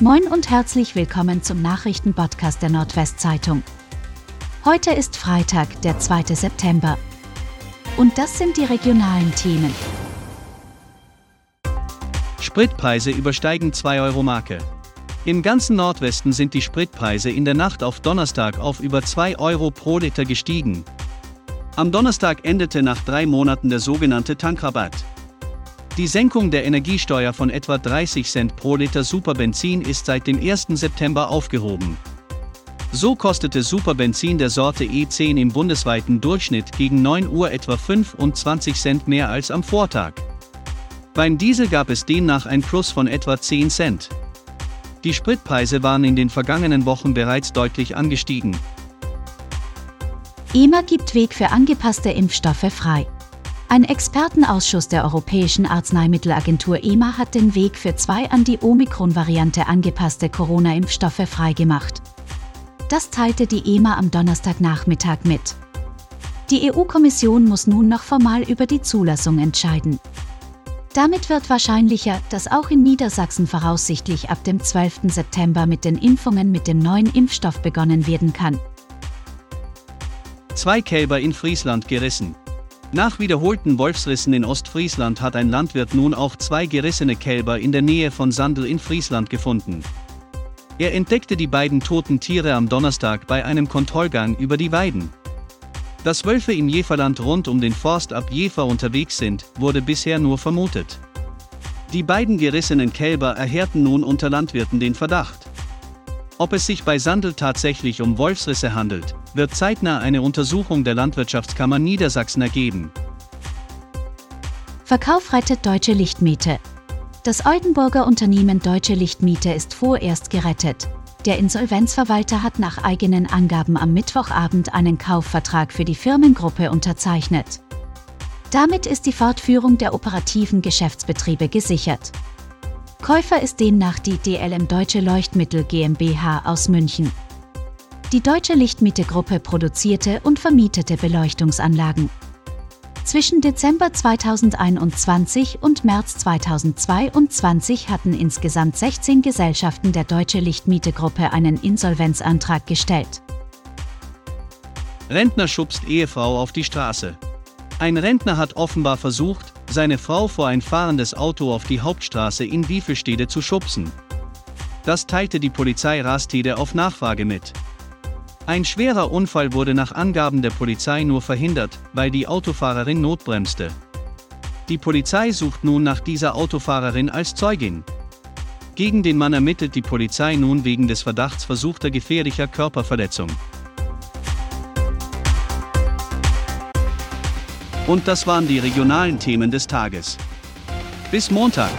Moin und herzlich willkommen zum Nachrichtenpodcast der Nordwestzeitung. Heute ist Freitag, der 2. September. Und das sind die regionalen Themen. Spritpreise übersteigen 2-Euro-Marke. Im ganzen Nordwesten sind die Spritpreise in der Nacht auf Donnerstag auf über 2 Euro pro Liter gestiegen. Am Donnerstag endete nach drei Monaten der sogenannte Tankrabatt. Die Senkung der Energiesteuer von etwa 30 Cent pro Liter Superbenzin ist seit dem 1. September aufgehoben. So kostete Superbenzin der Sorte E10 im bundesweiten Durchschnitt gegen 9 Uhr etwa 25 Cent mehr als am Vortag. Beim Diesel gab es demnach ein Plus von etwa 10 Cent. Die Spritpreise waren in den vergangenen Wochen bereits deutlich angestiegen. EMA gibt Weg für angepasste Impfstoffe frei. Ein Expertenausschuss der Europäischen Arzneimittelagentur EMA hat den Weg für zwei an die Omikron-Variante angepasste Corona-Impfstoffe freigemacht. Das teilte die EMA am Donnerstagnachmittag mit. Die EU-Kommission muss nun noch formal über die Zulassung entscheiden. Damit wird wahrscheinlicher, dass auch in Niedersachsen voraussichtlich ab dem 12. September mit den Impfungen mit dem neuen Impfstoff begonnen werden kann. Zwei Kälber in Friesland gerissen. Nach wiederholten Wolfsrissen in Ostfriesland hat ein Landwirt nun auch zwei gerissene Kälber in der Nähe von Sandel in Friesland gefunden. Er entdeckte die beiden toten Tiere am Donnerstag bei einem Kontrollgang über die Weiden. Dass Wölfe im Jeferland rund um den Forst ab Jefer unterwegs sind, wurde bisher nur vermutet. Die beiden gerissenen Kälber erhärten nun unter Landwirten den Verdacht. Ob es sich bei Sandel tatsächlich um Wolfsrisse handelt, wird zeitnah eine Untersuchung der Landwirtschaftskammer Niedersachsen ergeben. Verkauf rettet Deutsche Lichtmiete. Das Oldenburger Unternehmen Deutsche Lichtmiete ist vorerst gerettet. Der Insolvenzverwalter hat nach eigenen Angaben am Mittwochabend einen Kaufvertrag für die Firmengruppe unterzeichnet. Damit ist die Fortführung der operativen Geschäftsbetriebe gesichert. Käufer ist demnach die DLM Deutsche Leuchtmittel GmbH aus München. Die Deutsche Lichtmiete-Gruppe produzierte und vermietete Beleuchtungsanlagen. Zwischen Dezember 2021 und März 2022 hatten insgesamt 16 Gesellschaften der Deutsche Lichtmiete-Gruppe einen Insolvenzantrag gestellt. Rentner schubst Ehefrau auf die Straße. Ein Rentner hat offenbar versucht, seine Frau vor ein fahrendes Auto auf die Hauptstraße in Wiefelstede zu schubsen. Das teilte die Polizei Rastede auf Nachfrage mit. Ein schwerer Unfall wurde nach Angaben der Polizei nur verhindert, weil die Autofahrerin notbremste. Die Polizei sucht nun nach dieser Autofahrerin als Zeugin. Gegen den Mann ermittelt die Polizei nun wegen des Verdachts versuchter gefährlicher Körperverletzung. Und das waren die regionalen Themen des Tages. Bis Montag.